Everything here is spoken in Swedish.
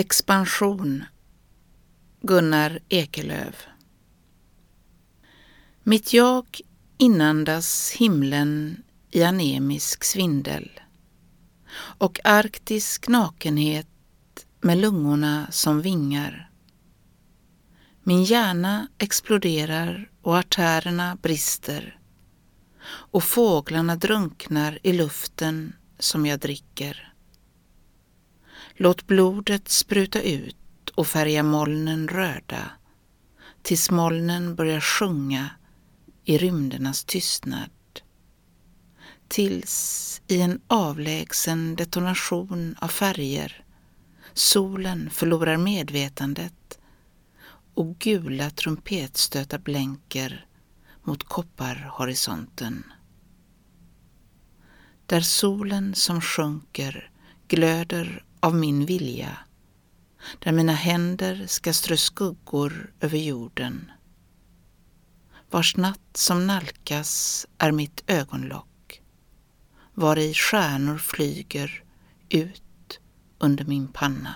Expansion Gunnar Ekelöf Mitt jag inandas himlen i anemisk svindel och arktisk nakenhet med lungorna som vingar. Min hjärna exploderar och artärerna brister och fåglarna drunknar i luften som jag dricker. Låt blodet spruta ut och färga molnen röda tills molnen börjar sjunga i rymdernas tystnad. Tills i en avlägsen detonation av färger solen förlorar medvetandet och gula trumpetstötar blänker mot kopparhorisonten. Där solen som sjunker glöder av min vilja, där mina händer ska strö skuggor över jorden. Vars natt som nalkas är mitt ögonlock, var i stjärnor flyger ut under min panna.